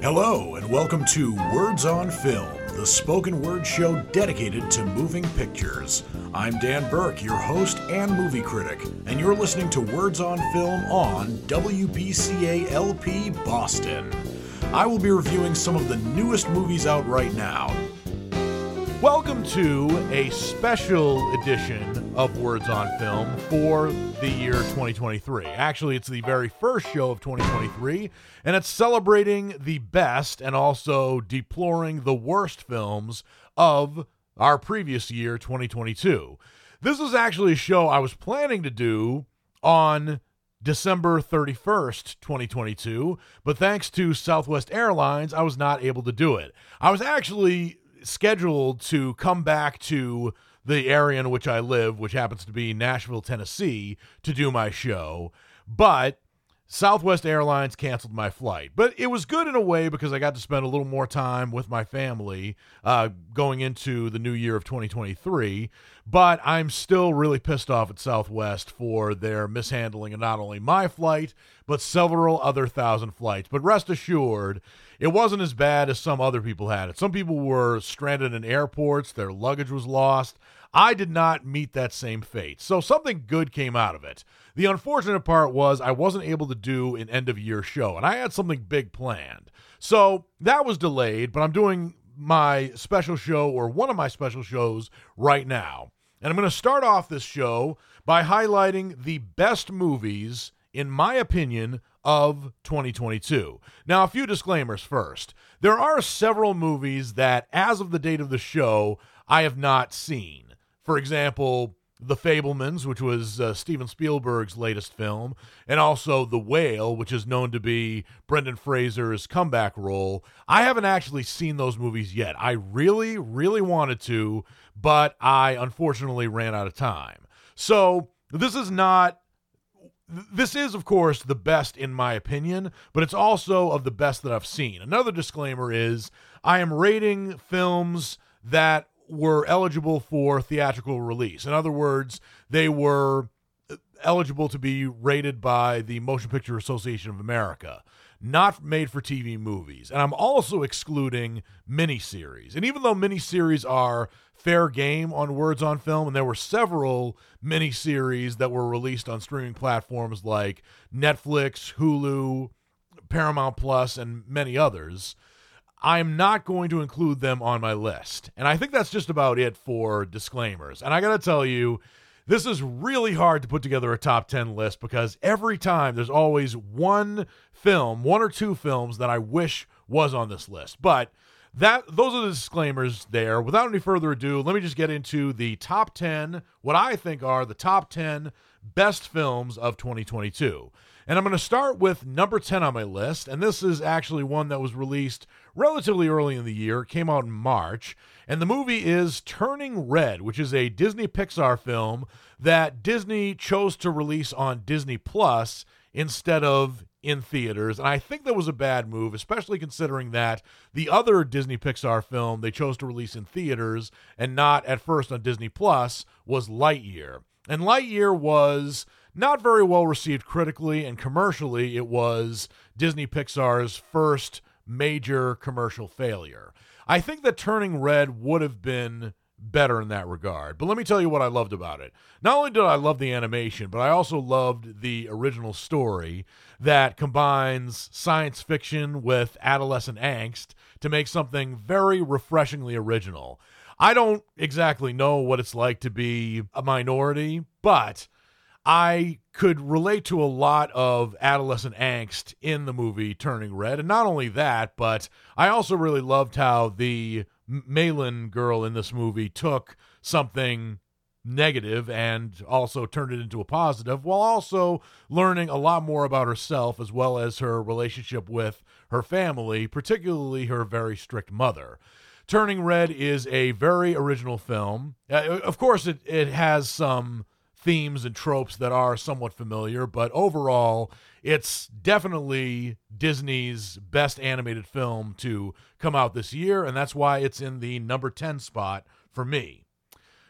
Hello, and welcome to Words on Film, the spoken word show dedicated to moving pictures. I'm Dan Burke, your host and movie critic, and you're listening to Words on Film on WBCA LP Boston. I will be reviewing some of the newest movies out right now. Welcome to a special edition of Words on Film for the year 2023. Actually, it's the very first show of 2023, and it's celebrating the best and also deploring the worst films of our previous year, 2022. This was actually a show I was planning to do on December 31st, 2022, but thanks to Southwest Airlines, I was not able to do it. I was actually scheduled to come back to the area in which I live, which happens to be Nashville, Tennessee, to do my show. But Southwest Airlines canceled my flight. But it was good in a way because I got to spend a little more time with my family uh, going into the new year of 2023. But I'm still really pissed off at Southwest for their mishandling of not only my flight, but several other thousand flights. But rest assured, it wasn't as bad as some other people had it. Some people were stranded in airports, their luggage was lost. I did not meet that same fate. So something good came out of it. The unfortunate part was I wasn't able to do an end of year show, and I had something big planned. So that was delayed, but I'm doing my special show or one of my special shows right now. And I'm going to start off this show by highlighting the best movies, in my opinion, of 2022. Now, a few disclaimers first. There are several movies that, as of the date of the show, I have not seen. For example, The Fabelmans, which was uh, Steven Spielberg's latest film, and also The Whale, which is known to be Brendan Fraser's comeback role. I haven't actually seen those movies yet. I really, really wanted to, but I unfortunately ran out of time. So, this is not this is, of course, the best in my opinion, but it's also of the best that I've seen. Another disclaimer is I am rating films that were eligible for theatrical release. In other words, they were eligible to be rated by the Motion Picture Association of America, not made for TV movies. And I'm also excluding miniseries. And even though miniseries are fair game on Words on Film, and there were several miniseries that were released on streaming platforms like Netflix, Hulu, Paramount Plus, and many others. I'm not going to include them on my list. And I think that's just about it for disclaimers. And I got to tell you, this is really hard to put together a top 10 list because every time there's always one film, one or two films that I wish was on this list. But that those are the disclaimers there. Without any further ado, let me just get into the top 10, what I think are the top 10 best films of 2022. And I'm going to start with number 10 on my list. And this is actually one that was released relatively early in the year. Came out in March. And the movie is Turning Red, which is a Disney Pixar film that Disney chose to release on Disney Plus instead of in theaters. And I think that was a bad move, especially considering that the other Disney Pixar film they chose to release in theaters and not at first on Disney Plus was Lightyear. And Lightyear was not very well received critically and commercially. It was Disney Pixar's first major commercial failure. I think that Turning Red would have been better in that regard. But let me tell you what I loved about it. Not only did I love the animation, but I also loved the original story that combines science fiction with adolescent angst to make something very refreshingly original. I don't exactly know what it's like to be a minority, but I could relate to a lot of adolescent angst in the movie Turning Red. And not only that, but I also really loved how the Malin girl in this movie took something negative and also turned it into a positive while also learning a lot more about herself as well as her relationship with her family, particularly her very strict mother. Turning Red is a very original film. Uh, of course, it, it has some themes and tropes that are somewhat familiar, but overall, it's definitely Disney's best animated film to come out this year, and that's why it's in the number 10 spot for me.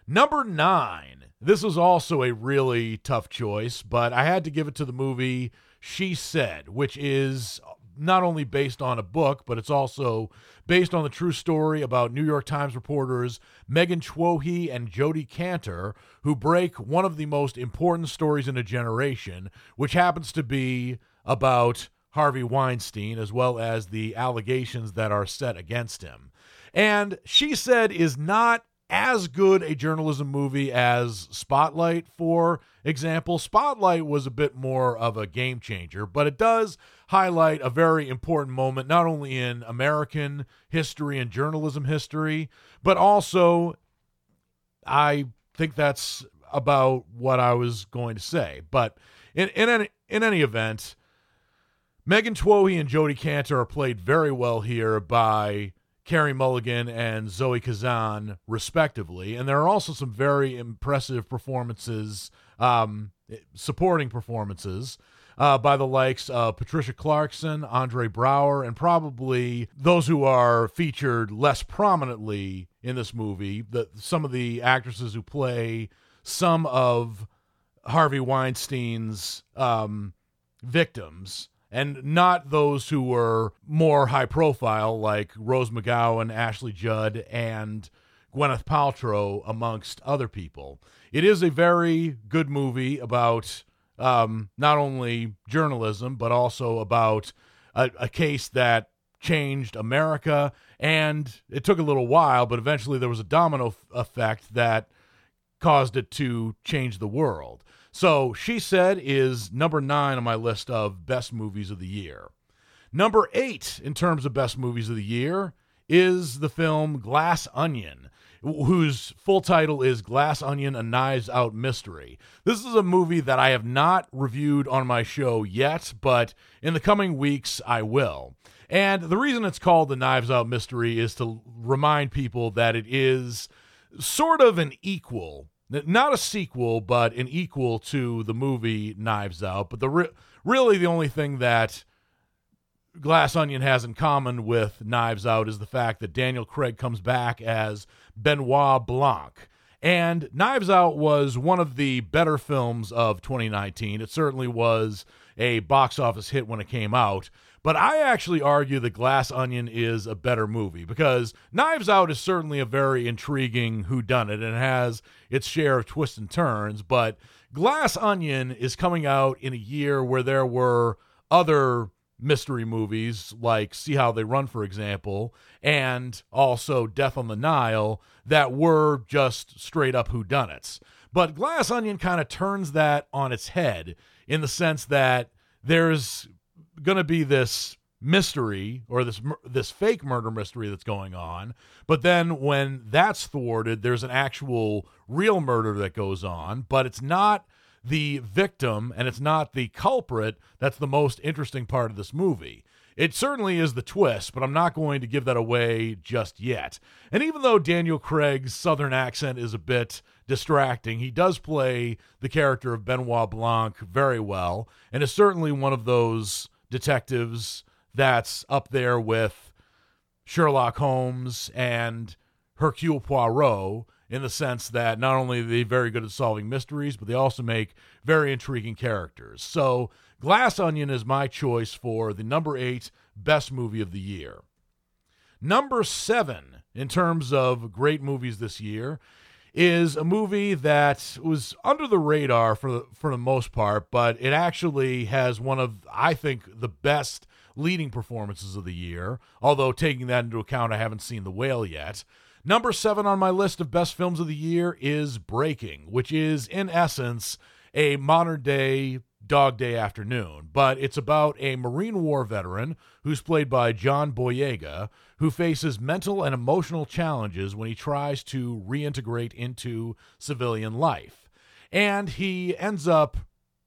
Number nine. This was also a really tough choice, but I had to give it to the movie She Said, which is not only based on a book, but it's also based on the true story about New York Times reporters Megan Twohey and Jodi Kantor, who break one of the most important stories in a generation, which happens to be about Harvey Weinstein, as well as the allegations that are set against him. And she said is not as good a journalism movie as Spotlight, for example. Spotlight was a bit more of a game changer, but it does highlight a very important moment, not only in American history and journalism history, but also, I think that's about what I was going to say. But in, in, any, in any event, Megan Twohey and Jodi Kantor are played very well here by Carey Mulligan and Zoe Kazan, respectively. And there are also some very impressive performances, um, supporting performances. Uh, by the likes of Patricia Clarkson, Andre Braugher, and probably those who are featured less prominently in this movie. The, some of the actresses who play some of Harvey Weinstein's um, victims and not those who were more high profile, like Rose McGowan, Ashley Judd, and Gwyneth Paltrow, amongst other people. It is a very good movie about um, not only journalism, but also about a, a case that changed America. And it took a little while, but eventually there was a domino f- effect that caused it to change the world. So she said is number nine on my list of best movies of the year. Number eight in terms of best movies of the year is the film Glass Onion, whose full title is Glass Onion A Knives Out Mystery. This is a movie that I have not reviewed on my show yet, but in the coming weeks I will. And the reason it's called the Knives Out Mystery is to remind people that it is sort of an equal not a sequel, but an equal to the movie Knives Out. But the re- really the only thing that Glass Onion has in common with Knives Out is the fact that Daniel Craig comes back as Benoit Blanc. And Knives Out was one of the better films of 2019. It certainly was a box office hit when it came out. But I actually argue that Glass Onion is a better movie because Knives Out is certainly a very intriguing whodunit and has its share of twists and turns. But Glass Onion is coming out in a year where there were other mystery movies like See How They Run, for example, and also Death on the Nile that were just straight up whodunits. But Glass Onion kind of turns that on its head in the sense that there's going to be this mystery or this this fake murder mystery that's going on but then when that's thwarted there's an actual real murder that goes on but it's not the victim and it's not the culprit that's the most interesting part of this movie. It certainly is the twist but i'm not going to give that away just yet. And even though daniel craig's southern accent is a bit distracting he does play the character of benoit blanc very well and is certainly one of those detectives that's up there with Sherlock Holmes and Hercule Poirot in the sense that not only are they very good at solving mysteries, but they also make very intriguing characters. So, Glass Onion is my choice for the number eight best movie of the year. Number seven, in terms of great movies this year, is a movie that was under the radar for the, for the most part, but it actually has one of I think the best leading performances of the year. Although taking that into account, I haven't seen The Whale yet. Number seven on my list of best films of the year is Breaking, which is in essence a modern day Dog Day Afternoon, but it's about a Marine War veteran who's played by John Boyega, who faces mental and emotional challenges when he tries to reintegrate into civilian life. And he ends up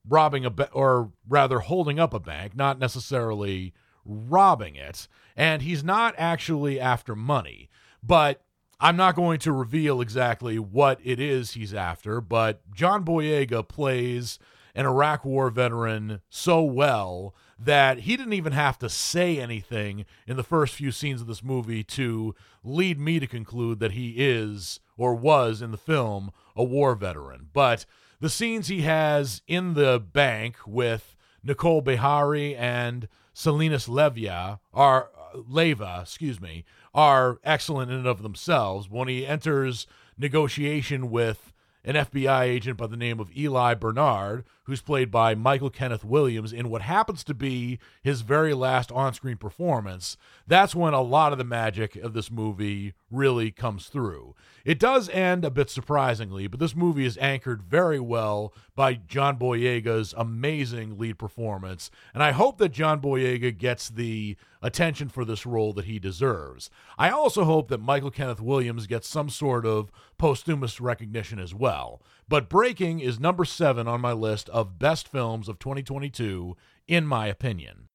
robbing a ba- or rather holding up a bank, not necessarily robbing it, and he's not actually after money, but I'm not going to reveal exactly what it is he's after, but John Boyega plays an Iraq War veteran so well that he didn't even have to say anything in the first few scenes of this movie to lead me to conclude that he is or was in the film a war veteran. But the scenes he has in the bank with Nicole Beharie and Selenis Levia are uh, Leyva, excuse me, are excellent in and of themselves. When he enters negotiation with an FBI agent by the name of Eli Bernard, who's played by Michael Kenneth Williams in what happens to be his very last on screen performance, that's when a lot of the magic of this movie really comes through. It does end a bit surprisingly, but this movie is anchored very well by John Boyega's amazing lead performance, and I hope that John Boyega gets the attention for this role that he deserves. I also hope that Michael Kenneth Williams gets some sort of posthumous recognition as well. But Breaking is number seven on my list of best films of 2022, in my opinion.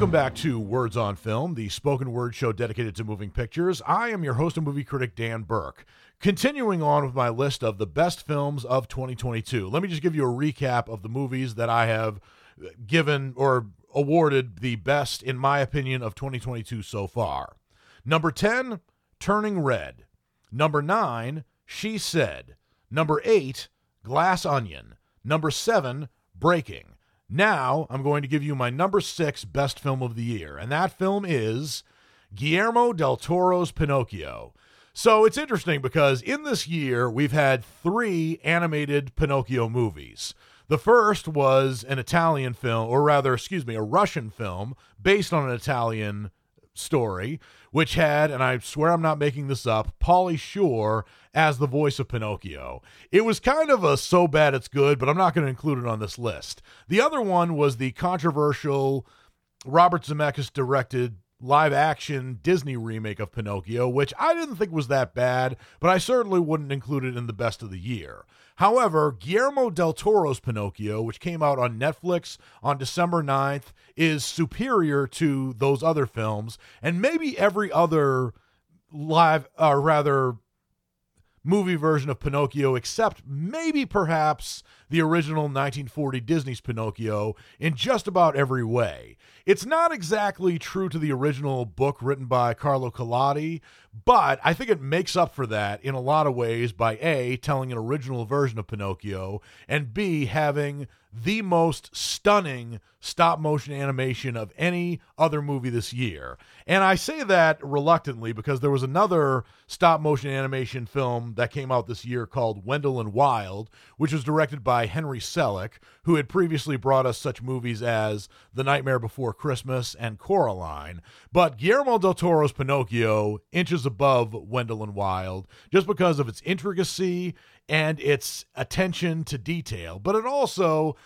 Welcome back to Words on Film, the spoken word show dedicated to moving pictures. I am your host and movie critic, Dan Burke. Continuing on with my list of the best films of 2022, let me just give you a recap of the movies that I have given or awarded the best, in my opinion, of 2022 so far. Number 10, Turning Red. Number 9, She Said. Number 8, Glass Onion. Number 7, Breaking. Now I'm going to give you my number six best film of the year, and that film is Guillermo del Toro's Pinocchio. So it's interesting because in this year we've had three animated Pinocchio movies. The first was an Italian film, or rather, excuse me, a Russian film based on an Italian story, which had, and I swear I'm not making this up, Pauly Shore as the voice of Pinocchio. It was kind of a so bad it's good, but I'm not going to include it on this list. The other one was the controversial Robert Zemeckis directed live action Disney remake of Pinocchio, which I didn't think was that bad, but I certainly wouldn't include it in the best of the year. However, Guillermo del Toro's Pinocchio, which came out on Netflix on December 9th, is superior to those other films and maybe every other live, or uh, rather, movie version of Pinocchio, except maybe perhaps the original 1940 Disney's Pinocchio in just about every way. It's not exactly true to the original book written by Carlo Collodi, but I think it makes up for that in a lot of ways by A, telling an original version of Pinocchio, and B, having the most stunning stop motion animation of any other movie this year. And I say that reluctantly because there was another stop motion animation film that came out this year called Wendell and Wild, which was directed by Henry Selick, who had previously brought us such movies as The Nightmare Before Christmas and Coraline. But Guillermo del Toro's Pinocchio inches above Wendell and Wild just because of its intricacy and its attention to detail, but it also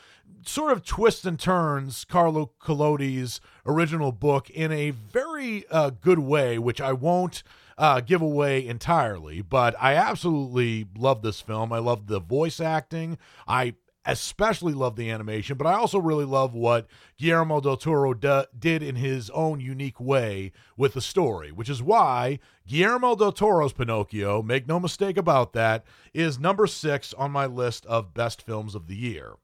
sort of twists and turns Carlo Collodi's original book in a very uh, good way, which I won't uh, give away entirely. But I absolutely love this film. I love the voice acting. I especially love the animation, but I also really love what Guillermo del Toro did in his own unique way with the story, which is why Guillermo del Toro's Pinocchio, make no mistake about that, is number six on my list of best films of the year.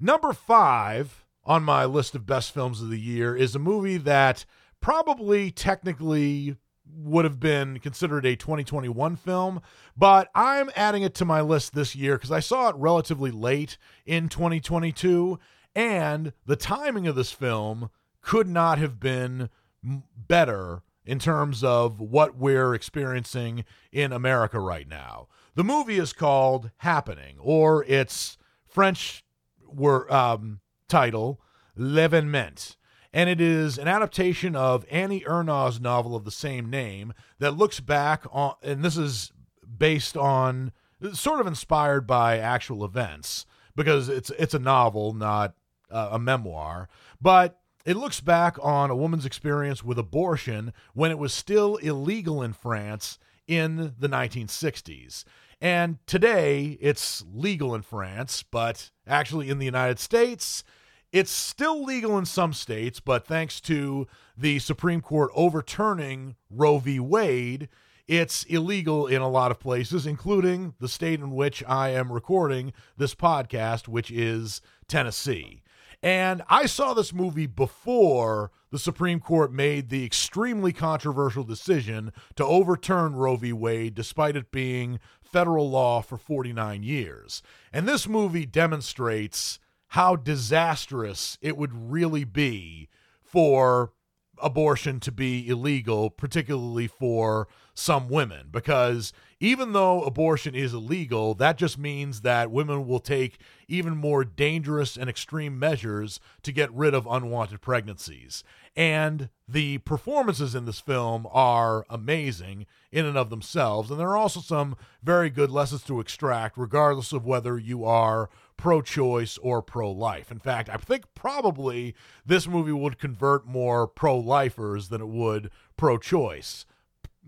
Number five on my list of best films of the year is a movie that probably technically would have been considered a 2021 film, but I'm adding it to my list this year because I saw it relatively late in 2022, and the timing of this film could not have been better in terms of what we're experiencing in America right now. The movie is called Happening, or its French were um, title L'Evénement, and it is an adaptation of Annie Ernaux's novel of the same name that looks back on, and this is based on, sort of inspired by actual events because it's it's a novel, not uh, a memoir, but it looks back on a woman's experience with abortion when it was still illegal in France in the 1960s. And today it's legal in France, but actually in the United States, It's still legal in some states, but thanks to the Supreme Court overturning Roe v. Wade, it's illegal in a lot of places, including the state in which I am recording this podcast, which is Tennessee. And I saw this movie before the Supreme Court made the extremely controversial decision to overturn Roe v. Wade, despite it being federal law for 49 years. And this movie demonstrates how disastrous it would really be for abortion to be illegal, particularly for some women, because even though abortion is illegal, that just means that women will take even more dangerous and extreme measures to get rid of unwanted pregnancies. And the performances in this film are amazing in and of themselves. And there are also some very good lessons to extract, regardless of whether you are pro choice or pro life. In fact, I think probably this movie would convert more pro lifers than it would pro choice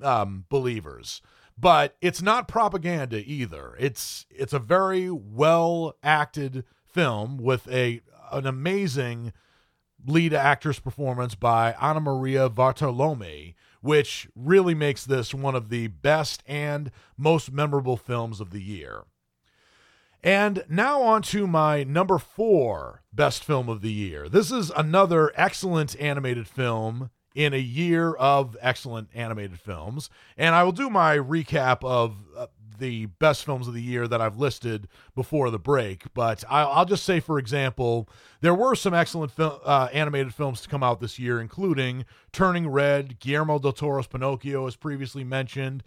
um, believers. But it's not propaganda either. It's it's a very well acted film with a an amazing lead actress performance by Anamaria Vartolomei, which really makes this one of the best and most memorable films of the year. And now on to my number four best film of the year. This is another excellent animated film in a year of excellent animated films. And I will do my recap of uh, the best films of the year that I've listed before the break. But I'll, I'll just say, for example, there were some excellent fil- uh, animated films to come out this year, including Turning Red, Guillermo del Toro's Pinocchio, as previously mentioned,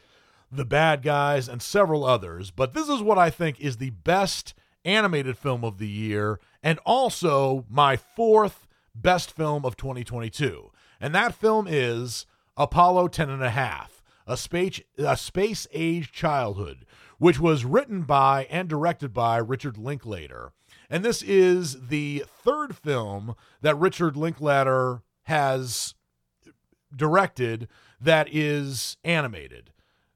The Bad Guys, and several others. But this is what I think is the best animated film of the year, and also my fourth best film of 2022. And that film is Apollo 10 and a half, a space, a space age childhood, which was written by and directed by Richard Linklater. And this is the third film that Richard Linklater has directed that is animated.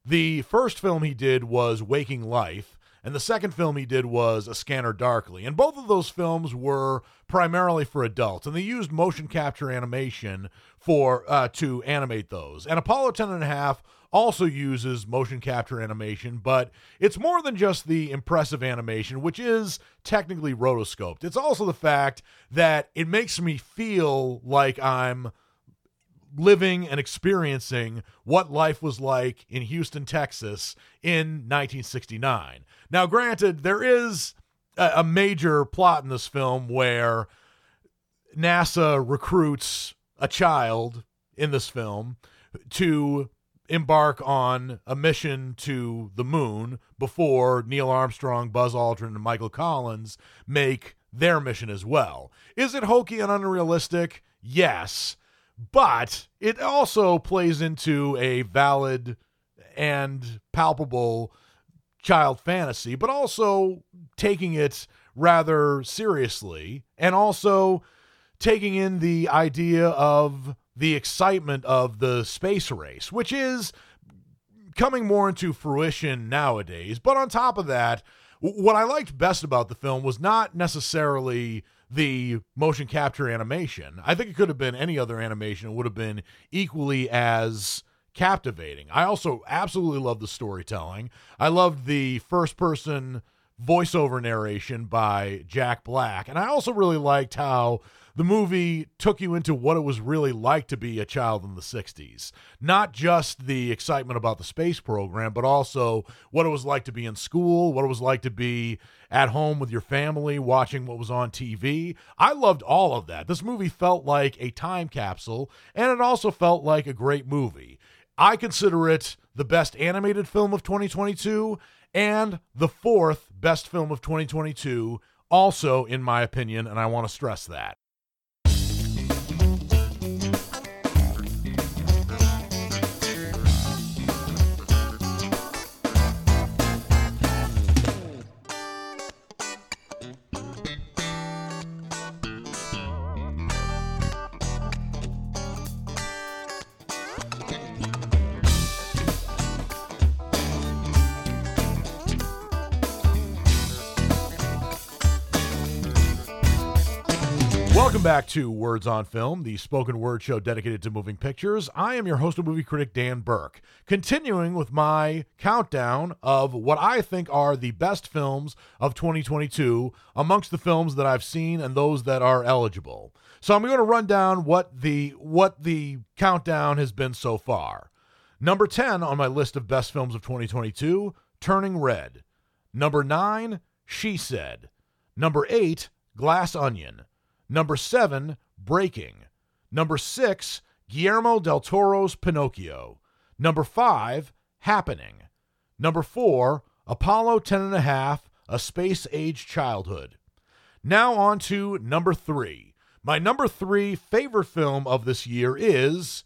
The first film he did was Waking Life, and the second film he did was A Scanner Darkly. And both of those films were primarily for adults, and they used motion capture animation for uh, to animate those. And Apollo 10 and a half also uses motion capture animation, but it's more than just the impressive animation, which is technically rotoscoped. It's also the fact that it makes me feel like I'm living and experiencing what life was like in Houston, Texas in 1969. Now, granted, there is a, a major plot in this film where NASA recruits a child in this film to embark on a mission to the moon before Neil Armstrong, Buzz Aldrin, and Michael Collins make their mission as well. Is it hokey and unrealistic? Yes, but it also plays into a valid and palpable child fantasy, but also taking it rather seriously and also taking in the idea of the excitement of the space race, which is coming more into fruition nowadays. But on top of that, what I liked best about the film was not necessarily the motion capture animation. I think it could have been any other animation, it would have been equally as captivating. I also absolutely love the storytelling. I loved the first person voiceover narration by Jack Black. And I also really liked how the movie took you into what it was really like to be a child in the 60s. Not just the excitement about the space program, but also what it was like to be in school, what it was like to be at home with your family, watching what was on TV. I loved all of that. This movie felt like a time capsule, and it also felt like a great movie. I consider it the best animated film of 2022 and the fourth best film of 2022, also, in my opinion, and I want to stress that. Back to Words on Film, the spoken word show dedicated to moving pictures. I am your host and movie critic, Dan Burke, continuing with my countdown of what I think are the best films of 2022 amongst the films that I've seen and those that are eligible. So I'm going to run down what the what the countdown has been so far. Number 10 on my list of best films of 2022, Turning Red. Number 9, She Said. Number 8, Glass Onion. Number 7, Breaking. Number 6, Guillermo del Toro's Pinocchio. Number 5, Happening. Number 4, Apollo 10 and a half, A Space Age Childhood. Now on to number 3. My number 3 favorite film of this year is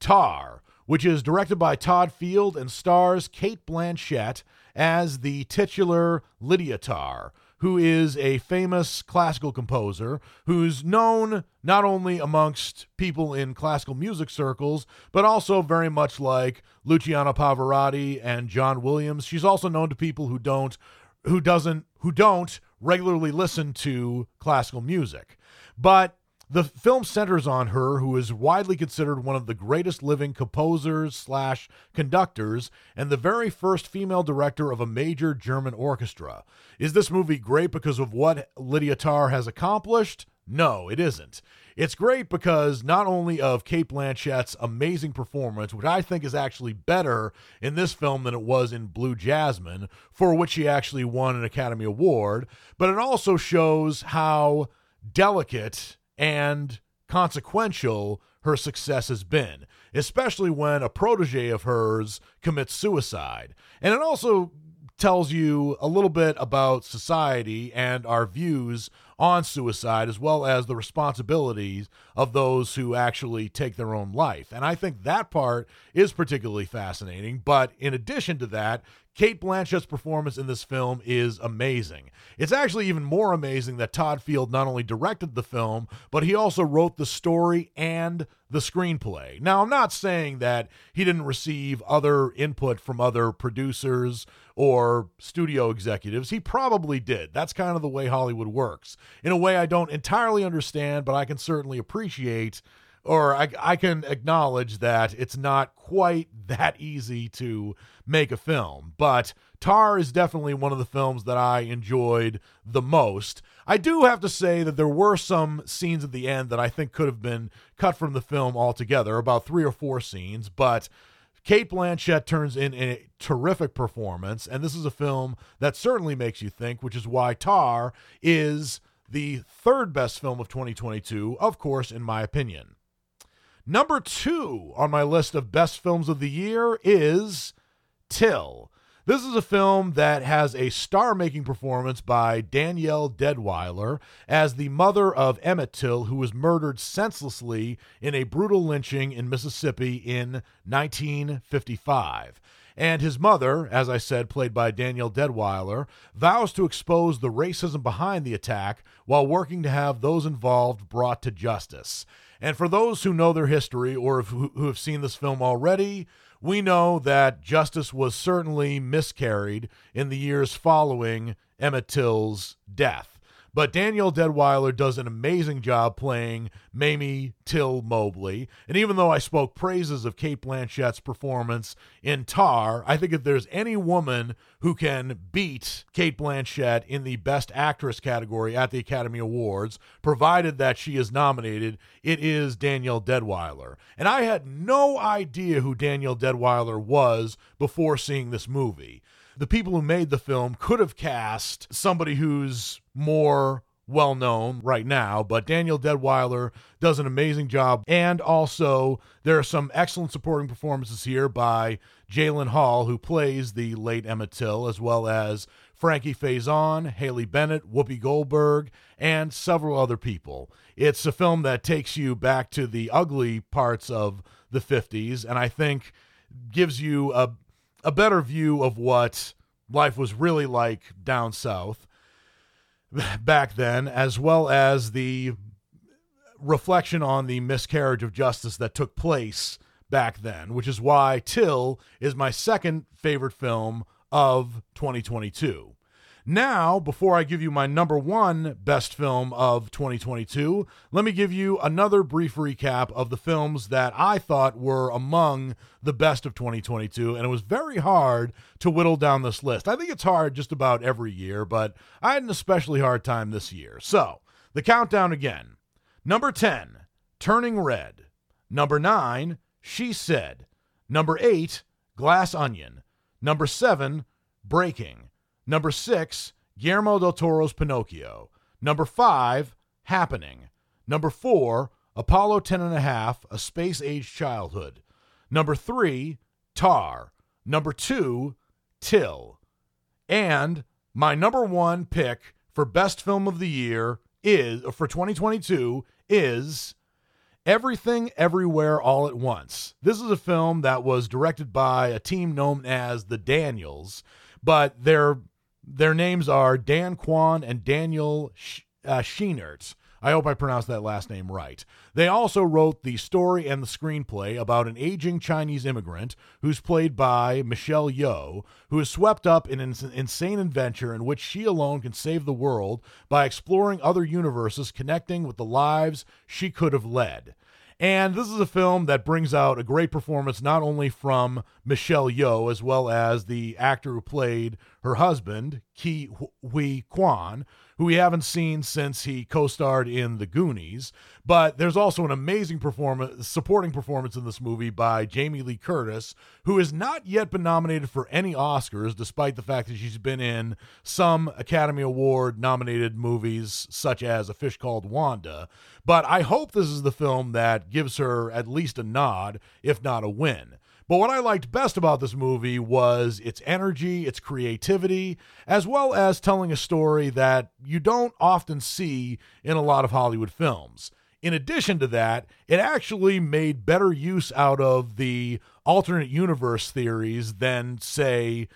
Tar which is directed by Todd Field and stars Cate Blanchett as the titular Lydia Tar, who is a famous classical composer who's known not only amongst people in classical music circles, but also very much like Luciano Pavarotti and John Williams. She's also known to people who don't who doesn't who don't regularly listen to classical music. But the film centers on her, who is widely considered one of the greatest living composers slash conductors and the very first female director of a major German orchestra. Is this movie great because of what Lydia Tarr has accomplished? No, it isn't. It's great because not only of Cate Blanchett's amazing performance, which I think is actually better in this film than it was in Blue Jasmine, for which she actually won an Academy Award, but it also shows how delicate and consequential her success has been, especially when a protege of hers commits suicide. And it also tells you a little bit about society and our views on suicide, as well as the responsibilities of those who actually take their own life. And I think that part is particularly fascinating. But in addition to that, Cate Blanchett's performance in this film is amazing. It's actually even more amazing that Todd Field not only directed the film, but he also wrote the story and the screenplay. Now, I'm not saying that he didn't receive other input from other producers or studio executives. He probably did. That's kind of the way Hollywood works. In a way I don't entirely understand, but I can certainly appreciate or I, I can acknowledge that it's not quite that easy to make a film. But Tar is definitely one of the films that I enjoyed the most. I do have to say that there were some scenes at the end that I think could have been cut from the film altogether, about three or four scenes, but. Cate Blanchett turns in a terrific performance, and this is a film that certainly makes you think, which is why Tar is the third best film of 2022, of course, in my opinion. Number two on my list of best films of the year is Till. This is a film that has a star making performance by Danielle Deadwyler as the mother of Emmett Till, who was murdered senselessly in a brutal lynching in Mississippi in 1955. And his mother, as I said, played by Danielle Deadwyler, vows to expose the racism behind the attack while working to have those involved brought to justice. And for those who know their history or who have seen this film already, we know that justice was certainly miscarried in the years following Emmett Till's death. But Danielle Deadwyler does an amazing job playing Mamie Till Mobley. And even though I spoke praises of Cate Blanchett's performance in Tar, I think if there's any woman who can beat Kate Blanchett in the Best Actress category at the Academy Awards, provided that she is nominated, it is Danielle Deadwyler. And I had no idea who Danielle Deadwyler was before seeing this movie the people who made the film could have cast somebody who's more well known right now, but Daniel Deadwyler does an amazing job. And also, there are some excellent supporting performances here by Jalyn Hall, who plays the late Emmett Till, as well as Frankie Faison, Haley Bennett, Whoopi Goldberg, and several other people. It's a film that takes you back to the ugly parts of the 50s, and I think gives you a a better view of what life was really like down south back then, as well as the reflection on the miscarriage of justice that took place back then, which is why Till is my second favorite film of 2022. Now, before I give you my number one best film of 2022, let me give you another brief recap of the films that I thought were among the best of 2022. And it was very hard to whittle down this list. I think it's hard just about every year, but I had an especially hard time this year. So, the countdown again number 10, Turning Red. Number 9, She Said. Number 8, Glass Onion. Number 7, Breaking. Number six, Guillermo del Toro's Pinocchio. Number five, Happening. Number four, Apollo 10 and a half, A Space Age Childhood. Number three, Tar. Number two, Till. And my number one pick for best film of the year is, for 2022, is Everything Everywhere All at Once. This is a film that was directed by a team known as the Daniels, but their their names are Dan Kwan and Daniel Sh- uh, Scheinert. I hope I pronounced that last name right. They also wrote the story and the screenplay about an aging Chinese immigrant who's played by Michelle Yeoh, who is swept up in an insane adventure in which she alone can save the world by exploring other universes connecting with the lives she could have led. And this is a film that brings out a great performance not only from Michelle Yeoh as well as the actor who played her husband, Ke Huy Quan, who we haven't seen since he co-starred in The Goonies. But there's also an amazing performance, supporting performance in this movie by Jamie Lee Curtis, who has not yet been nominated for any Oscars, despite the fact that she's been in some Academy Award nominated movies, such as A Fish Called Wanda. But I hope this is the film that gives her at least a nod, if not a win. But what I liked best about this movie was its energy, its creativity, as well as telling a story that you don't often see in a lot of Hollywood films. In addition to that, it actually made better use out of the alternate universe theories than, say,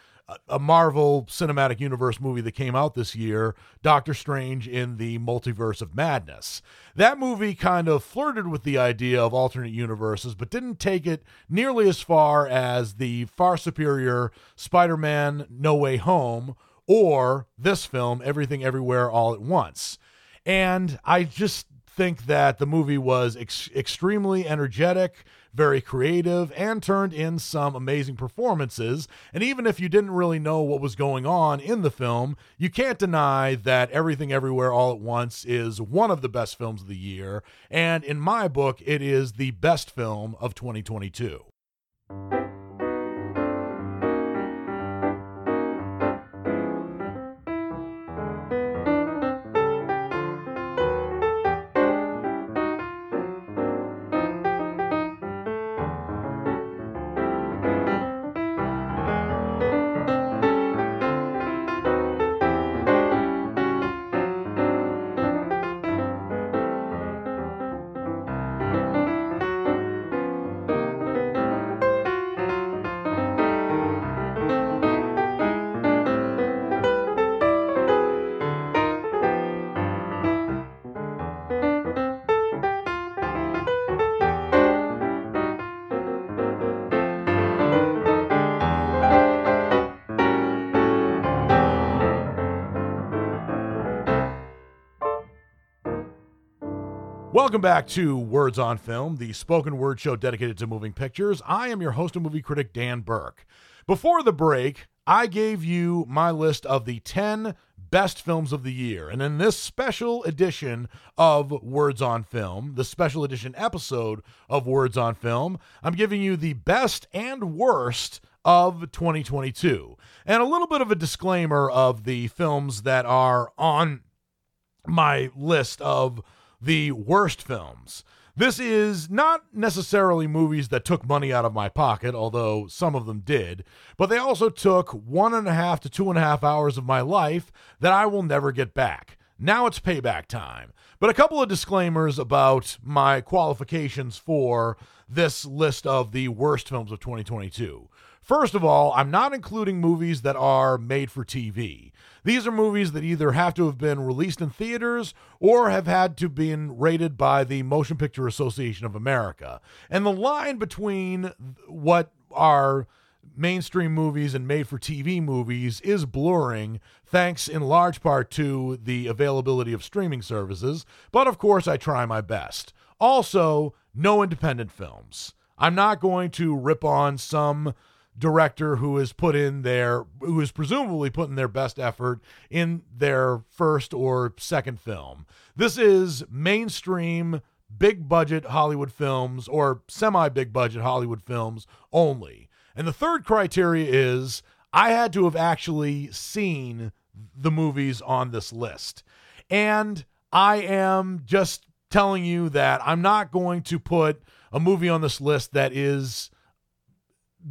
a Marvel Cinematic Universe movie that came out this year, Doctor Strange in the Multiverse of Madness. That movie kind of flirted with the idea of alternate universes, but didn't take it nearly as far as the far superior Spider Man No Way Home or this film, Everything Everywhere All at Once. And I just think that the movie was ex- extremely energetic very creative, and turned in some amazing performances. And even if you didn't really know what was going on in the film, you can't deny that Everything Everywhere All at Once is one of the best films of the year. And in my book, it is the best film of 2022. Welcome back to Words on Film, the spoken word show dedicated to moving pictures. I am your host and movie critic, Dan Burke. Before the break, I gave you my list of the 10 best films of the year. And in this special edition of Words on Film, the special edition episode of Words on Film, I'm giving you the best and worst of 2022. And a little bit of a disclaimer of the films that are on my list of the worst films. This is not necessarily movies that took money out of my pocket, although some of them did, but they also took one and a half to two and a half hours of my life that I will never get back. Now it's payback time. But a couple of disclaimers about my qualifications for this list of the worst films of 2022. First of all, I'm not including movies that are made for TV. These are movies that either have to have been released in theaters or have had to be rated by the Motion Picture Association of America. And the line between what are mainstream movies and made for TV movies is blurring, thanks in large part to the availability of streaming services. But of course, I try my best. Also, no independent films. I'm not going to rip on some director who has put in their who is presumably putting their best effort in their first or second film. This is mainstream big budget Hollywood films or semi big budget Hollywood films only. And the third criteria is I had to have actually seen the movies on this list. And I am just telling you that I'm not going to put a movie on this list that is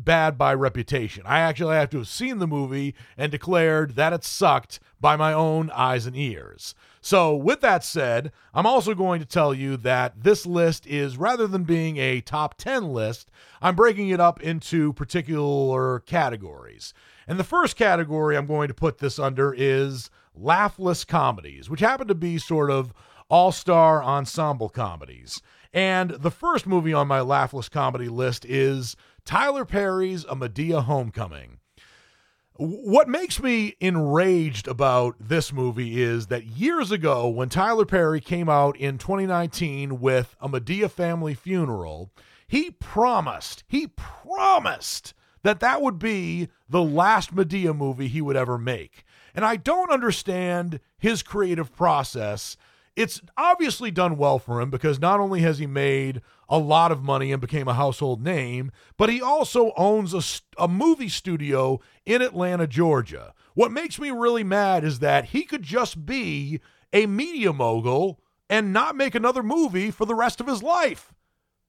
bad by reputation. I actually have to have seen the movie and declared that it sucked by my own eyes and ears. So, with that said, I'm also going to tell you that this list is rather than being a top 10 list, I'm breaking it up into particular categories. And the first category I'm going to put this under is laughless comedies, which happen to be sort of all star ensemble comedies. And the first movie on my laughless comedy list is Tyler Perry's A Madea Homecoming. What makes me enraged about this movie is that years ago, when Tyler Perry came out in 2019 with A Madea Family Funeral, he promised, he promised that that would be the last Madea movie he would ever make. And I don't understand his creative process it's obviously done well for him because not only has he made a lot of money and became a household name, but he also owns a, a movie studio in Atlanta, Georgia. What makes me really mad is that he could just be a media mogul and not make another movie for the rest of his life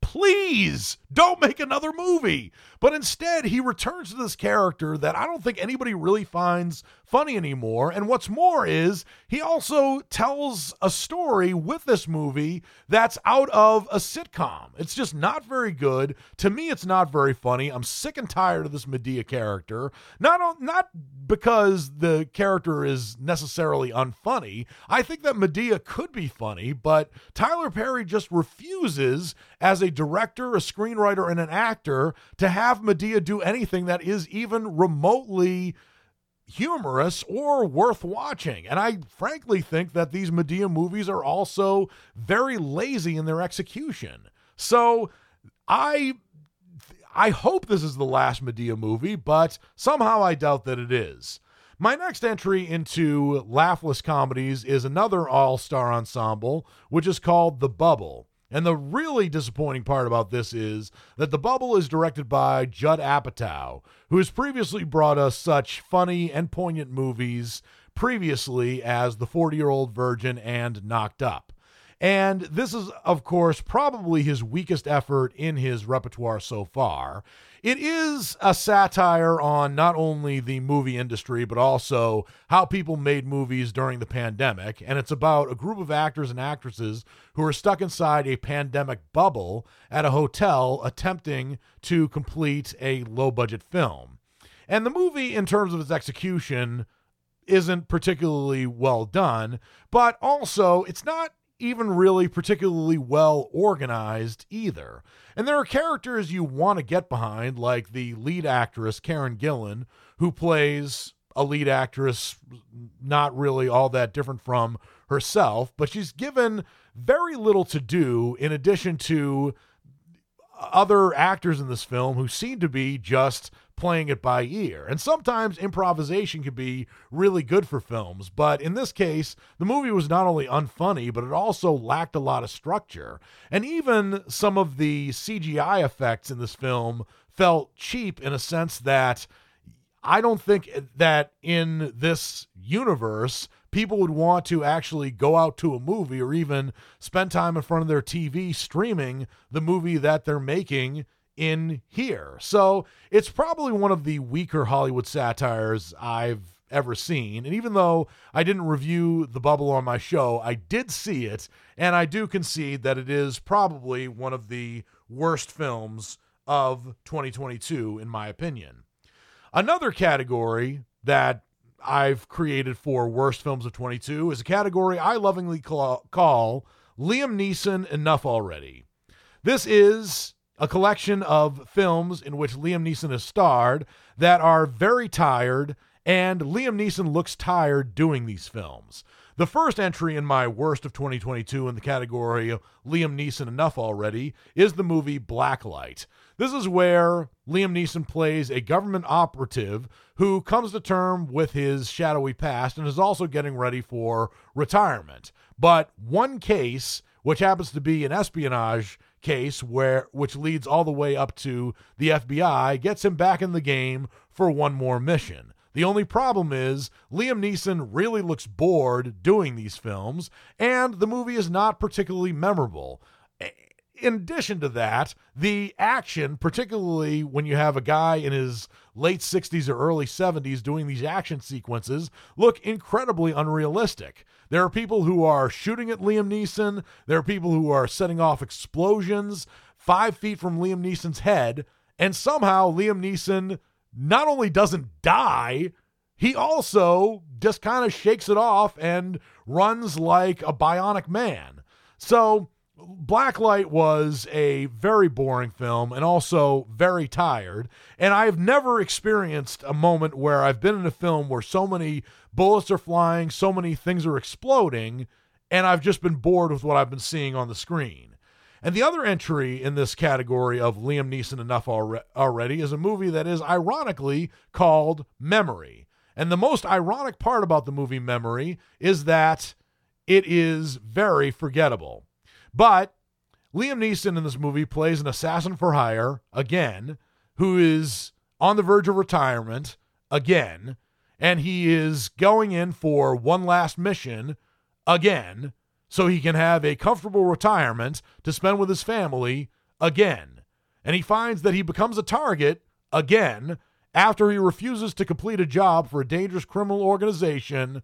please don't make another movie. But instead, he returns to this character that I don't think anybody really finds funny anymore. And what's more is he also tells a story with this movie that's out of a sitcom. It's just not very good. To me, it's not very funny. I'm sick and tired of this Madea character. Not, not because the character is necessarily unfunny. I think that Madea could be funny, but Tyler Perry just refuses as a director, a screenwriter, and an actor to have Madea do anything that is even remotely humorous or worth watching. And I frankly think that these Madea movies are also very lazy in their execution. So I I hope this is the last Madea movie, but somehow I doubt that it is. My next entry into laughless comedies is another all-star ensemble, which is called The Bubble. And the really disappointing part about this is that The Bubble is directed by Judd Apatow, who has previously brought us such funny and poignant movies previously as The 40 Year Old Virgin and Knocked Up. And this is, of course, probably his weakest effort in his repertoire so far. It is a satire on not only the movie industry, but also how people made movies during the pandemic. And it's about a group of actors and actresses who are stuck inside a pandemic bubble at a hotel attempting to complete a low budget film. And the movie, in terms of its execution, isn't particularly well done, but also it's not even really particularly well organized either. And there are characters you want to get behind, like the lead actress, Karen Gillan, who plays a lead actress not really all that different from herself, but she's given very little to do in addition to other actors in this film who seem to be just playing it by ear. And sometimes improvisation can be really good for films, but in this case, the movie was not only unfunny, but it also lacked a lot of structure. And even some of the CGI effects in this film felt cheap in a sense that I don't think that in this universe, people would want to actually go out to a movie or even spend time in front of their TV streaming the movie that they're making in here. So it's probably one of the weaker Hollywood satires I've ever seen. And even though I didn't review The Bubble on my show, I did see it, and I do concede that it is probably one of the worst films of 2022, in my opinion. Another category that I've created for worst films of 22 is a category I lovingly call, call Liam Neeson Enough Already. This is a collection of films in which Liam Neeson has starred that are very tired, and Liam Neeson looks tired doing these films. The first entry in my worst of 2022 in the category Liam Neeson enough already is the movie Blacklight. This is where Liam Neeson plays a government operative who comes to term with his shadowy past and is also getting ready for retirement. But one case, which happens to be an espionage case where which leads all the way up to the FBI, gets him back in the game for one more mission. The only problem is Liam Neeson really looks bored doing these films, and the movie is not particularly memorable. In addition to that, the action, particularly when you have a guy in his late 60s or early 70s doing these action sequences, look incredibly unrealistic. There are people who are shooting at Liam Neeson, there are people who are setting off explosions five feet from Liam Neeson's head, and somehow Liam Neeson not only doesn't die, he also just kind of shakes it off and runs like a bionic man. So, Blacklight was a very boring film and also very tired. And I've never experienced a moment where I've been in a film where so many bullets are flying, so many things are exploding, and I've just been bored with what I've been seeing on the screen. And the other entry in this category of Liam Neeson enough already is a movie that is ironically called Memory. And the most ironic part about the movie Memory is that it is very forgettable. But Liam Neeson in this movie plays an assassin for hire again, who is on the verge of retirement again, and he is going in for one last mission again so he can have a comfortable retirement to spend with his family again. And he finds that he becomes a target again after he refuses to complete a job for a dangerous criminal organization.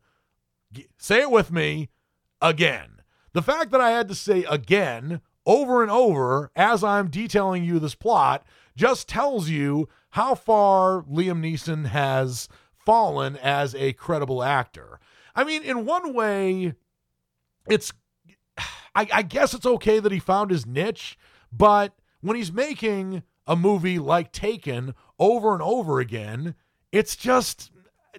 Say it with me again. The fact that I had to say again over and over as I'm detailing you this plot just tells you how far Liam Neeson has fallen as a credible actor. I mean, in one way, it's I, I guess it's okay that he found his niche, but when he's making a movie like Taken over and over again, it's just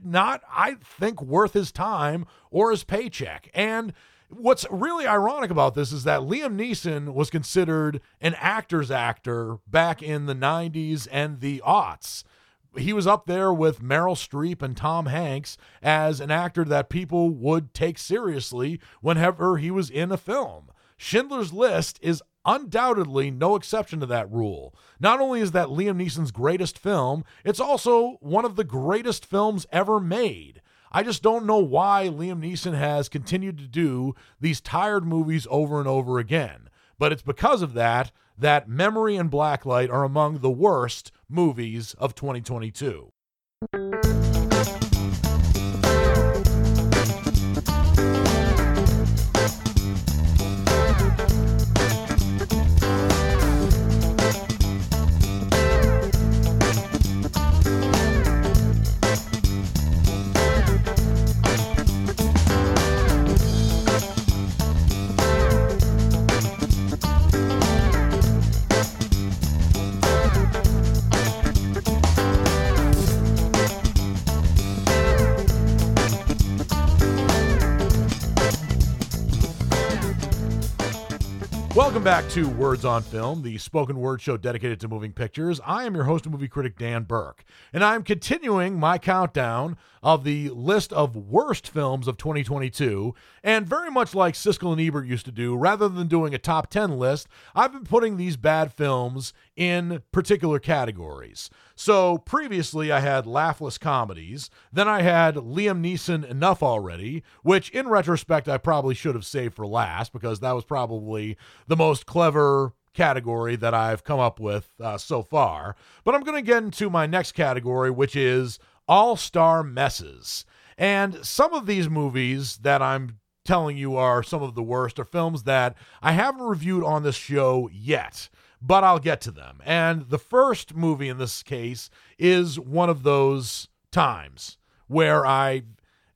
not, I think, worth his time or his paycheck. And what's really ironic about this is that Liam Neeson was considered an actor's actor back in the 90s and the aughts he was up there with Meryl Streep and Tom Hanks as an actor that people would take seriously whenever he was in a film. Schindler's List is undoubtedly no exception to that rule. Not only is that Liam Neeson's greatest film, it's also one of the greatest films ever made. I just don't know why Liam Neeson has continued to do these tired movies over and over again. But it's because of that that Memory and Blacklight are among the worst movies of 2022. Back to Words on Film, the spoken word show dedicated to moving pictures. I am your host and movie critic, Dan Burke, and I'm continuing my countdown of the list of worst films of 2022. And very much like Siskel and Ebert used to do, rather than doing a top 10 list, I've been putting these bad films in particular categories. So previously, I had laughless comedies. Then I had Liam Neeson Enough Already, which in retrospect, I probably should have saved for last because that was probably the most clever category that I've come up with uh, so far. But I'm going to get into my next category, which is all star messes. And some of these movies that I'm telling you are some of the worst are films that I haven't reviewed on this show yet but I'll get to them. And the first movie in this case is one of those times where I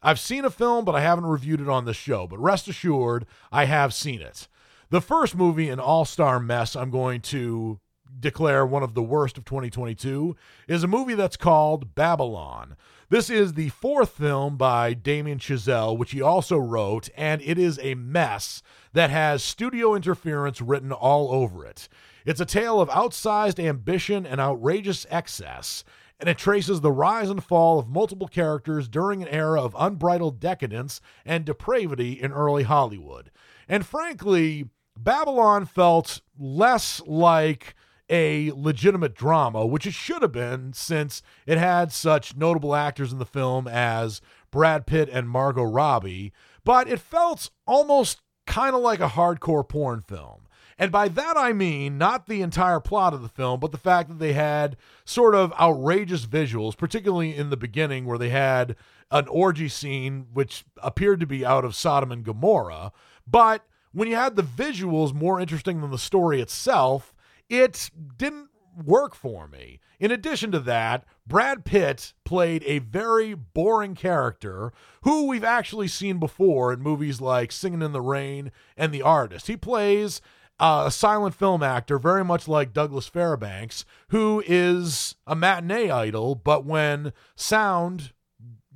I've seen a film but I haven't reviewed it on the show, but rest assured I have seen it. The first movie an all-star mess I'm going to declare one of the worst of 2022 is a movie that's called Babylon. This is the fourth film by Damien Chazelle, which he also wrote, and it is a mess that has studio interference written all over it. It's a tale of outsized ambition and outrageous excess, and it traces the rise and fall of multiple characters during an era of unbridled decadence and depravity in early Hollywood. And frankly, Babylon felt less like a legitimate drama, which it should have been since it had such notable actors in the film as Brad Pitt and Margot Robbie, but it felt almost kind of like a hardcore porn film. And by that I mean not the entire plot of the film, but the fact that they had sort of outrageous visuals, particularly in the beginning where they had an orgy scene which appeared to be out of Sodom and Gomorrah. But when you had the visuals more interesting than the story itself, it didn't work for me. In addition to that, Brad Pitt played a very boring character who we've actually seen before in movies like Singing in the Rain and The Artist. He plays uh, a silent film actor, very much like Douglas Fairbanks, who is a matinee idol, but when sound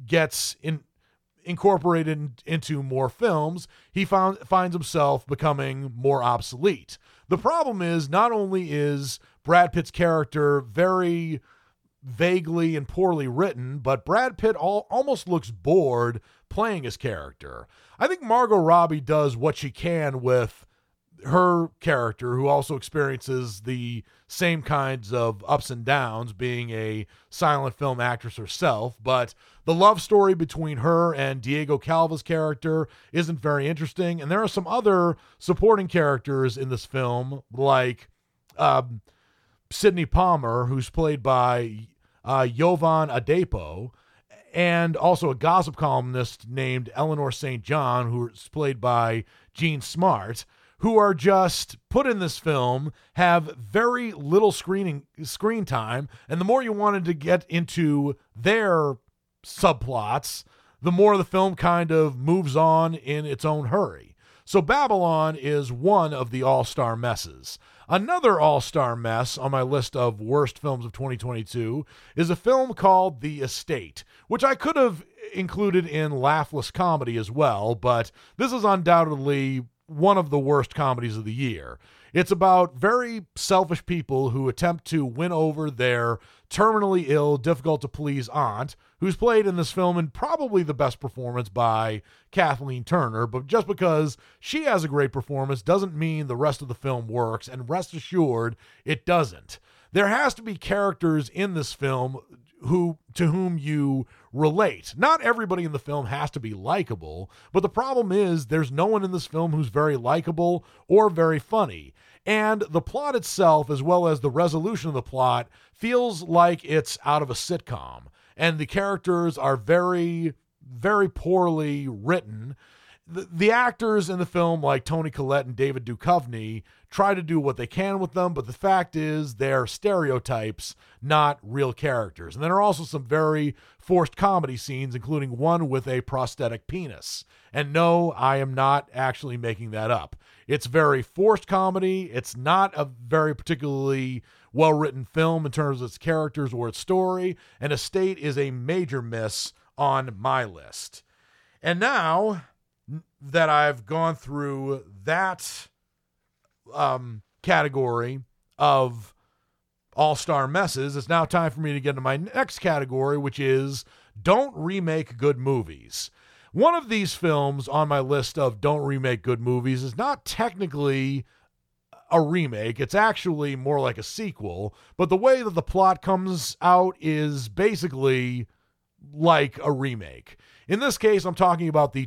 gets in, incorporated into more films, he found, finds himself becoming more obsolete. The problem is not only is Brad Pitt's character very vaguely and poorly written, but Brad Pitt all, almost looks bored playing his character. I think Margot Robbie does what she can with her character, who also experiences the same kinds of ups and downs, being a silent film actress herself. But the love story between her and Diego Calva's character isn't very interesting. And there are some other supporting characters in this film, like um, Sidney Palmer, who's played by uh, Jovan Adepo. And also a gossip columnist named Eleanor St. John, who's played by Jean Smart who are just put in this film have very little screening screen time and the more you wanted to get into their subplots the more the film kind of moves on in its own hurry so babylon is one of the all-star messes another all-star mess on my list of worst films of 2022 is a film called the estate which i could have included in laughless comedy as well but this is undoubtedly one of the worst comedies of the year. It's about very selfish people who attempt to win over their terminally ill, difficult to please aunt, who's played in this film in probably the best performance by Kathleen Turner. But just because she has a great performance doesn't mean the rest of the film works, and rest assured, it doesn't. There has to be characters in this film who to whom you relate. Not everybody in the film has to be likable, but the problem is there's no one in this film who's very likable or very funny. And the plot itself, as well as the resolution of the plot, feels like it's out of a sitcom. And the characters are very, very poorly written the, actors in the film, like Toni Collette and David Duchovny, try to do what they can with them, but the fact is they're stereotypes, not real characters. And there are also some very forced comedy scenes, including one with a prosthetic penis. And no, I am not actually making that up. It's very forced comedy. It's not a very particularly well written film in terms of its characters or its story. And Estate is a major miss on my list. And now that I've gone through that um, category of all star messes, it's now time for me to get into my next category, which is don't remake good movies. One of these films on my list of don't remake good movies is not technically a remake. It's actually more like a sequel, but the way that the plot comes out is basically like a remake. In this case, I'm talking about the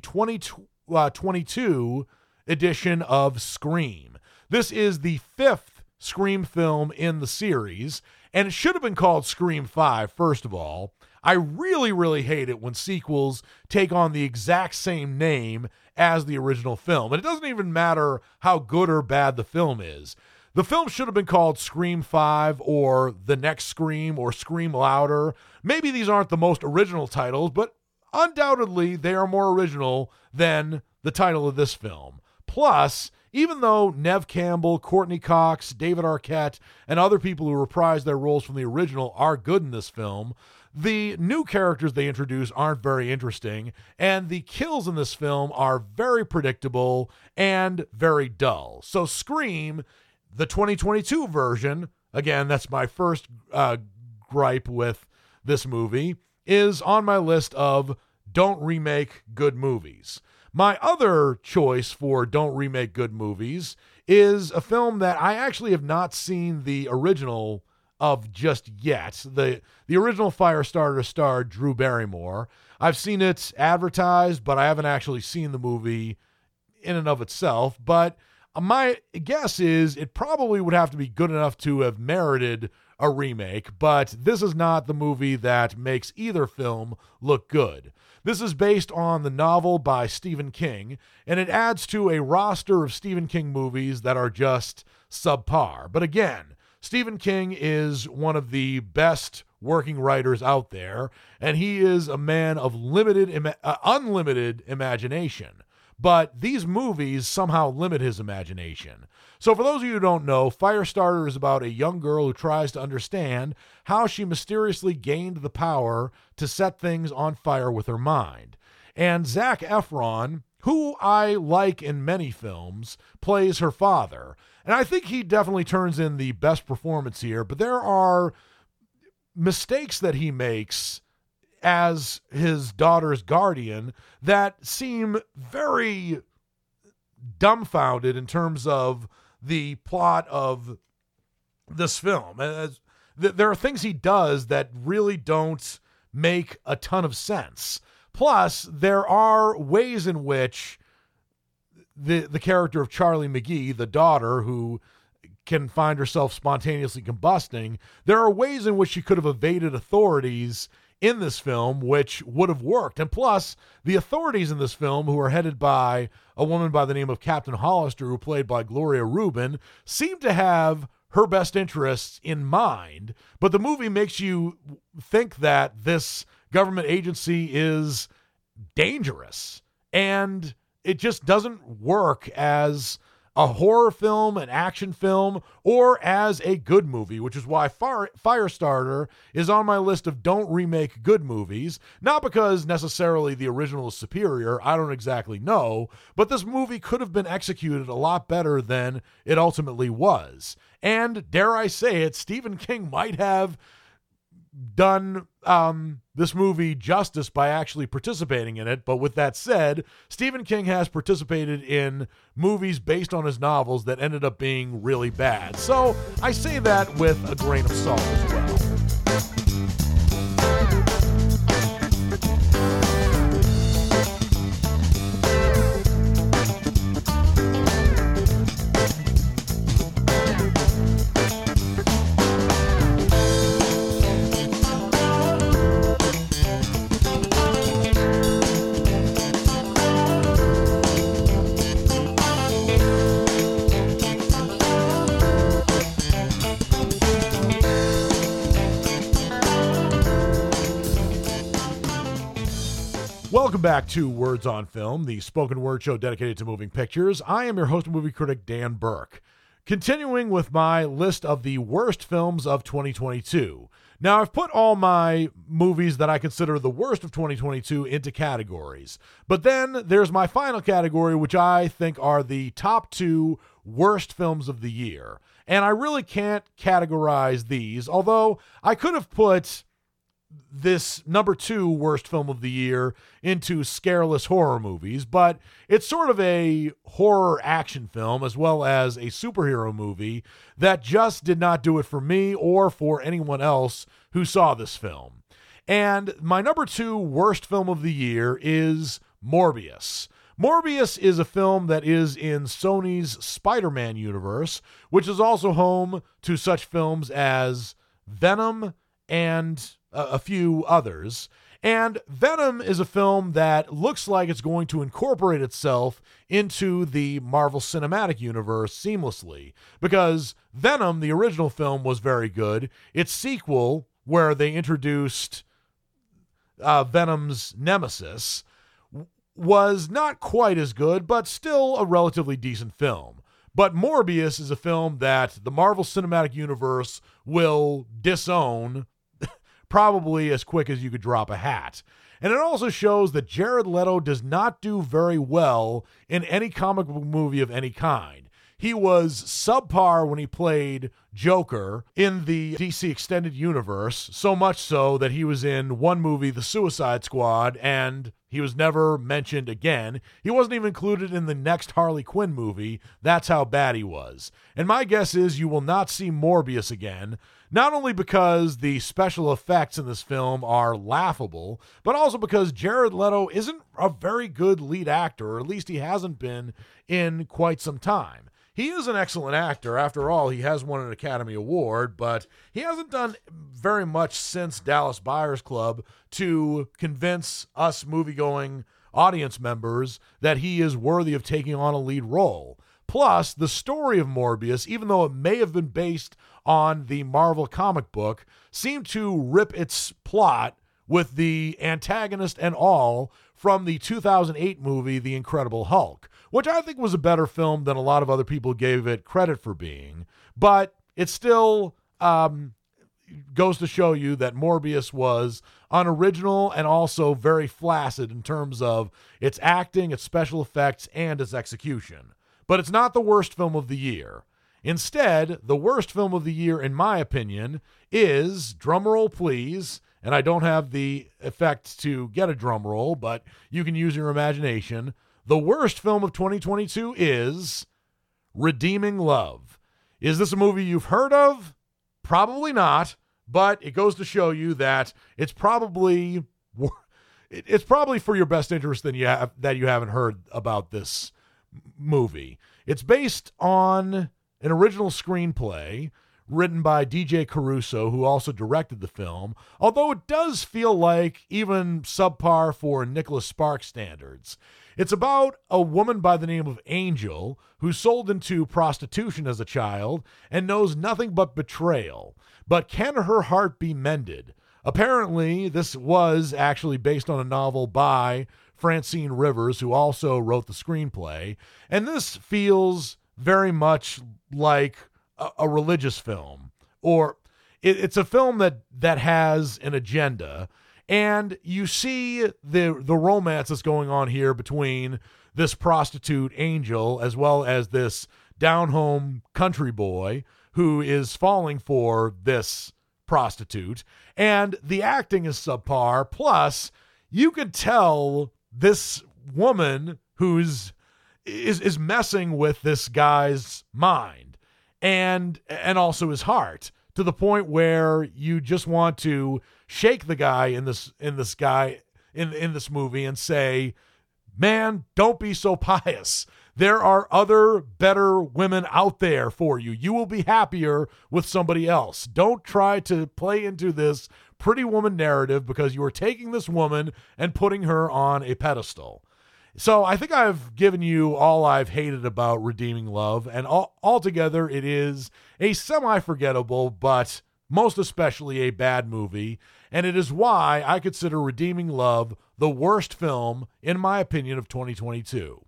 Uh, 2022 edition of Scream. This is the fifth Scream film in the series, and it should have been called Scream 5, first of all. I really, really hate it when sequels take on the exact same name as the original film. And it doesn't even matter how good or bad the film is. The film should have been called Scream 5 or The Next Scream or Scream Louder. Maybe these aren't the most original titles, but undoubtedly they are more original than the title of this film. Plus, even though Neve Campbell, Courteney Cox, David Arquette, and other people who reprise their roles from the original are good in this film, the new characters they introduce aren't very interesting, and the kills in this film are very predictable and very dull. So, Scream, the 2022 version, again, that's my first uh, gripe with this movie, is on my list of don't remake good movies. My other choice for don't remake good movies is a film that I actually have not seen the original of just yet. The the original Firestarter starred Drew Barrymore. I've seen it advertised, but I haven't actually seen the movie in and of itself. But my guess is it probably would have to be good enough to have merited a remake, but this is not the movie that makes either film look good. This is based on the novel by Stephen King, and it adds to a roster of Stephen King movies that are just subpar. But again, Stephen King is one of the best working writers out there, and he is a man of limited, uh, unlimited imagination. But these movies somehow limit his imagination. So, for those of you who don't know, Firestarter is about a young girl who tries to understand how she mysteriously gained the power to set things on fire with her mind. And Zac Efron, who I like in many films, plays her father. And I think he definitely turns in the best performance here, but there are mistakes that he makes as his daughter's guardian that seem very dumbfounded in terms of the plot of this film. As, there are things he does that really don't make a ton of sense. Plus, there are ways in which the the character of Charlie McGee, the daughter who can find herself spontaneously combusting, there are ways in which she could have evaded authorities in this film which would have worked. And plus, the authorities in this film, who are headed by a woman by the name of Captain Hollister, who played by Gloria Reuben, seem to have her best interests in mind. But the movie makes you think that this government agency is dangerous. And it just doesn't work as a horror film, an action film, or as a good movie, which is why Fire, Firestarter is on my list of don't remake good movies. Not because necessarily the original is superior, I don't exactly know, but this movie could have been executed a lot better than it ultimately was. And dare I say it, Stephen King might have done um, this movie justice by actually participating in it. But with that said, Stephen King has participated in movies based on his novels that ended up being really bad. So I say that with a grain of salt as well. Welcome back to Words on Film, the spoken word show dedicated to moving pictures. I am your host and movie critic, Dan Burke. Continuing with my list of the worst films of 2022. Now, I've put all my movies that I consider the worst of 2022 into categories. But then there's my final category, which I think are the top two worst films of the year. And I really can't categorize these, although I could have put this number two worst film of the year into scareless horror movies, but it's sort of a horror action film as well as a superhero movie that just did not do it for me or for anyone else who saw this film. And my number two worst film of the year is Morbius. Morbius is a film that is in Sony's Spider Man universe, which is also home to such films as Venom and a few others. And Venom is a film that looks like it's going to incorporate itself into the Marvel Cinematic Universe seamlessly. Because Venom, the original film, was very good. Its sequel, where they introduced uh, Venom's nemesis, was not quite as good, but still a relatively decent film. But Morbius is a film that the Marvel Cinematic Universe will disown probably as quick as you could drop a hat. And it also shows that Jared Leto does not do very well in any comic book movie of any kind. He was subpar when he played Joker in the DC Extended Universe, so much so that he was in one movie, The Suicide Squad, and he was never mentioned again. He wasn't even included in the next Harley Quinn movie. That's how bad he was. And my guess is you will not see Morbius again, not only because the special effects in this film are laughable, but also because Jared Leto isn't a very good lead actor, or at least he hasn't been in quite some time he is an excellent actor. After all, he has won an Academy Award, but he hasn't done very much since Dallas Buyers Club to convince us movie-going audience members that he is worthy of taking on a lead role. Plus, the story of Morbius, even though it may have been based on the Marvel comic book, seemed to rip its plot with the antagonist and all from the 2008 movie The Incredible Hulk which I think was a better film than a lot of other people gave it credit for being. But it still um, goes to show you that Morbius was unoriginal and also very flaccid in terms of its acting, its special effects, and its execution. But it's not the worst film of the year. Instead, the worst film of the year, in my opinion, is drumroll please. And I don't have the effect to get a drum roll, but you can use your imagination. The worst film of 2022 is Redeeming Love. Is this a movie you've heard of? Probably not, but it goes to show you that it's probably it's probably for your best interest than you have that you haven't heard about this movie. It's based on an original screenplay written by DJ Caruso, who also directed the film, although it does feel like even subpar for Nicholas Sparks standards. It's about a woman by the name of Angel who sold into prostitution as a child and knows nothing but betrayal. But can her heart be mended? Apparently, this was actually based on a novel by Francine Rivers, who also wrote the screenplay. And this feels very much like a, a religious film, or it, it's a film that that has an agenda. And you see the the romance that's going on here between this prostitute angel as well as this down home country boy who is falling for this prostitute. And the acting is subpar. Plus you could tell this woman who's is is messing with this guy's mind and and also his heart to the point where you just want to shake the guy in this in this guy in in this movie and say, "Man, don't be so pious. There are other better women out there for you. You will be happier with somebody else. Don't try to play into this pretty woman narrative because you are taking this woman and putting her on a pedestal." So I think I've given you all I've hated about Redeeming Love, and all, altogether it is a semi forgettable, but most especially a bad movie and it is why I consider Redeeming Love the worst film, in my opinion, of 2022.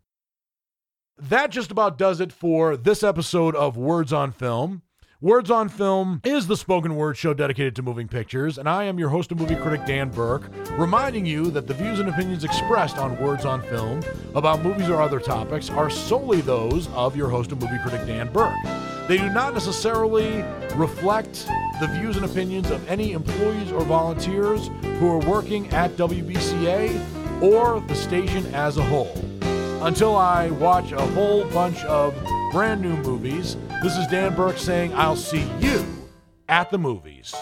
That just about does it for this episode of Words on Film. Words on Film is the spoken word show dedicated to moving pictures, and I am your host and movie critic, Dan Burke, reminding you that the views and opinions expressed on Words on Film about movies or other topics are solely those of your host and movie critic, Dan Burke. They do not necessarily reflect the views and opinions of any employees or volunteers who are working at WBCA or the station as a whole. Until I watch a whole bunch of brand new movies, this is Dan Burke saying, I'll see you at the movies.